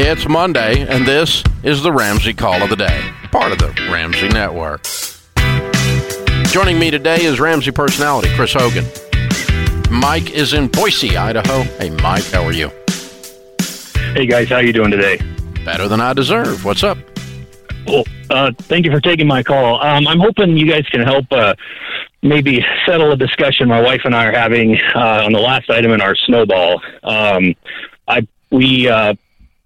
It's Monday, and this is the Ramsey Call of the Day, part of the Ramsey Network. Joining me today is Ramsey personality Chris Hogan. Mike is in Boise, Idaho. Hey, Mike, how are you? Hey guys, how you doing today? Better than I deserve. What's up? Well, uh, thank you for taking my call. Um, I'm hoping you guys can help uh, maybe settle a discussion my wife and I are having uh, on the last item in our snowball. Um, I we uh,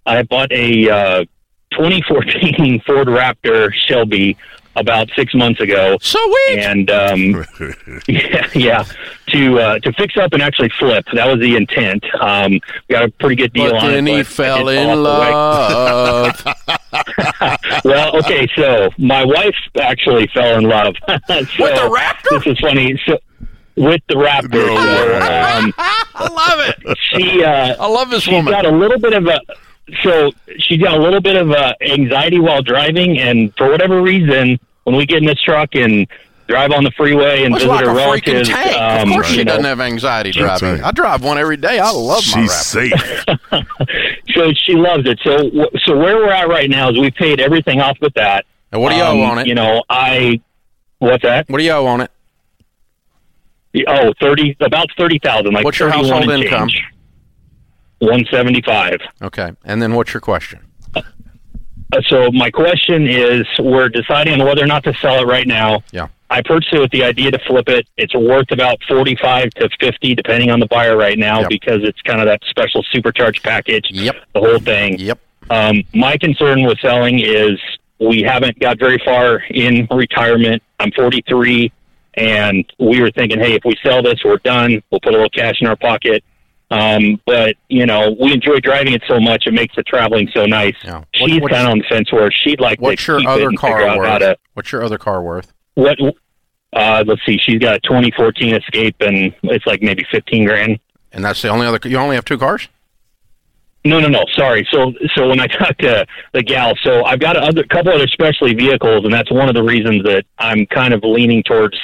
I bought a uh, 2014 Ford Raptor Shelby about six months ago. Sweet. And um, yeah, yeah, to uh, to fix up and actually flip. That was the intent. Um, we got a pretty good deal but on then it. he fell in off the way. love. well, okay, so my wife actually fell in love so, With the Raptor? This is funny. So with the Raptor, No so, um, I love it. she uh, I love this she's woman. got a little bit of a so she's got a little bit of uh, anxiety while driving, and for whatever reason, when we get in this truck and drive on the freeway and It's visit like her freaking relatives, tank. um, of course, she you know, doesn't have anxiety driving. right. I drive one every day. I love my She's Raptor. safe. so she loves it. So so where we're at right now is we paid everything off with that. And what do you Um, owe on it? You know, I what's that? what do you owe on it? Oh, thirty about thirty thousand. Like What's your 31 household income? change. One seventy five. Okay, and then what's your question? Uh, so my question is, we're deciding on whether or not to sell it right now. Yeah. I purchased it with the idea to flip it. It's worth about forty-five to fifty, depending on the buyer right now, Yep. because it's kind of that special supercharged package. Yep. The whole thing. Yep. Um, my concern with selling is we haven't got very far in retirement. I'm 43, and we were thinking, hey, if we sell this, we're done. We'll put a little cash in our pocket. Um, but you know, we enjoy driving it so much; it makes the traveling so nice. Yeah. What- She's kind of on the fence where she'd like What's to your keep it other and figure car out how worth? to What's your other car worth? what. Uh, let's see. She's got a 2014 Escape, and it's like maybe 15 grand. And that's the only other. You only have two cars. No, no, no. Sorry. So, so when I talked to the gal, so I've got a other, couple other specialty vehicles, and that's one of the reasons that I'm kind of leaning towards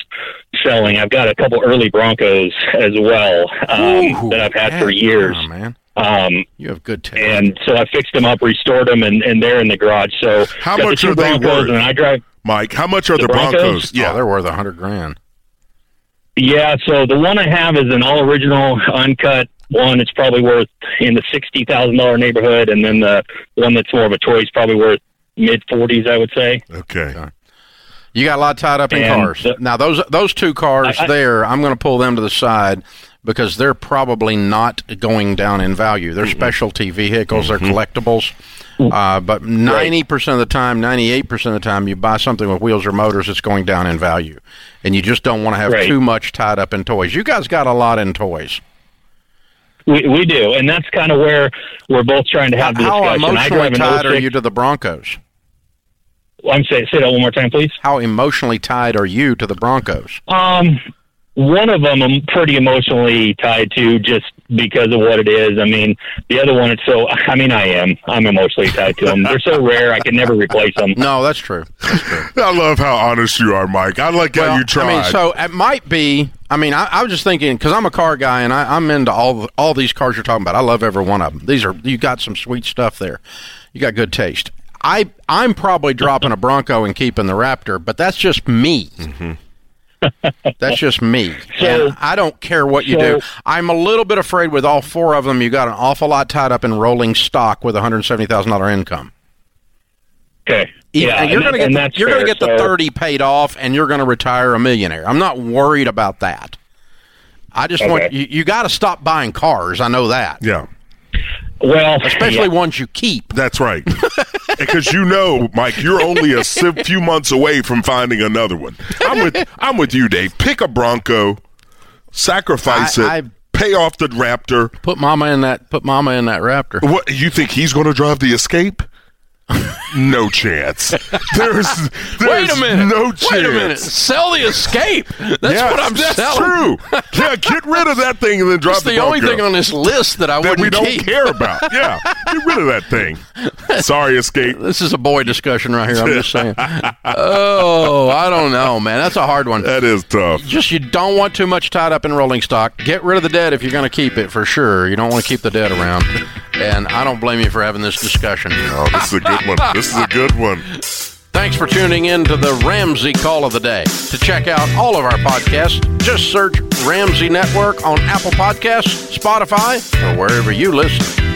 selling. I've got a couple early Broncos as well um, Ooh, that I've had for years. yeah, man. Um, You have good taste. and so I fixed them up, restored them, and, and they're in the garage. So How got the much two are they worth? And I drive. Mike, how much are the, The Broncos? Broncos? yeah, Yeah. they're worth a hundred grand. Yeah, so the one I have is an all original, uncut one. It's probably worth in the sixty thousand dollar neighborhood, and then the one that's more of a toy is probably worth mid forties, I would say. okay. You got a lot tied up in And cars. the- now those those two cars I- I- there, I'm going to pull them to the side because they're probably not going down in value. They're specialty vehicles. They're collectibles. Uh, but ninety percent of the time, ninety-eight percent of the time, you buy something with wheels or motors, it's going down in value, and you just don't want to have Right. too much tied up in toys. You guys got a lot in toys. We, we do, and that's kind of where we're both trying to have the How discussion. I emotionally tied are 06 you to the Broncos? I'm saying, say that one more time, please. How emotionally tied are you to the Broncos? Um, one of them I'm pretty emotionally tied to just because of what it is. I mean, the other one, it's so. I mean, I am. I'm emotionally tied to them. They're so rare, I can never replace them. No, that's true. That's true. I love how honest you are, Mike. I like how you tried. I mean, so it might be. I mean, I, I was just thinking because I'm a car guy and I, I'm into all all these cars you're talking about. I love every one of them. These are you got some sweet stuff there. You got good taste. I I'm probably dropping a Bronco and keeping the Raptor, but that's just me. Mm-hmm. That's just me. So- and I don't care what you so- do. I'm a little bit afraid with all four of them. You got an awful lot tied up in rolling stock with hundred seventy thousand dollar income. Okay. Even- Yeah, and you're going to get the, you're going to get the So- thirty paid off, and you're going to retire a millionaire. I'm not worried about that. I just want you. You got to stop buying cars. I know that, yeah, Well, especially yeah. ones you keep. that's right. because you know, Mike, you're only a few months away from finding another one. I'm with I'm with you, Dave. Pick a Bronco, sacrifice I- it, I- pay off the Raptor. Put Mama in that. Put Mama in that Raptor. What you think he's going to drive the Escape? No chance. There's, there's Wait a minute. no chance. Wait a minute. Sell the Escape. That's Yes, what I'm that's selling. That's true. Yeah, get rid of that thing and then drop it. It's the only thing on this list that I that we don't keep. care about. Yeah, get rid of that thing. Sorry, Escape. This is a boy discussion right here. I'm just saying. oh, I don't know, man. That's a hard one. That is tough. Just you don't want too much tied up in rolling stock. Get rid of the dead if you're going to keep it for sure. You don't want to keep the dead around. And I don't blame you for having this discussion. Oh, this is a good one. This is a good one. Thanks for tuning in to the Ramsey Call of the Day. To check out all of our podcasts, just search Ramsey Network on Apple Podcasts, Spotify, or wherever you listen.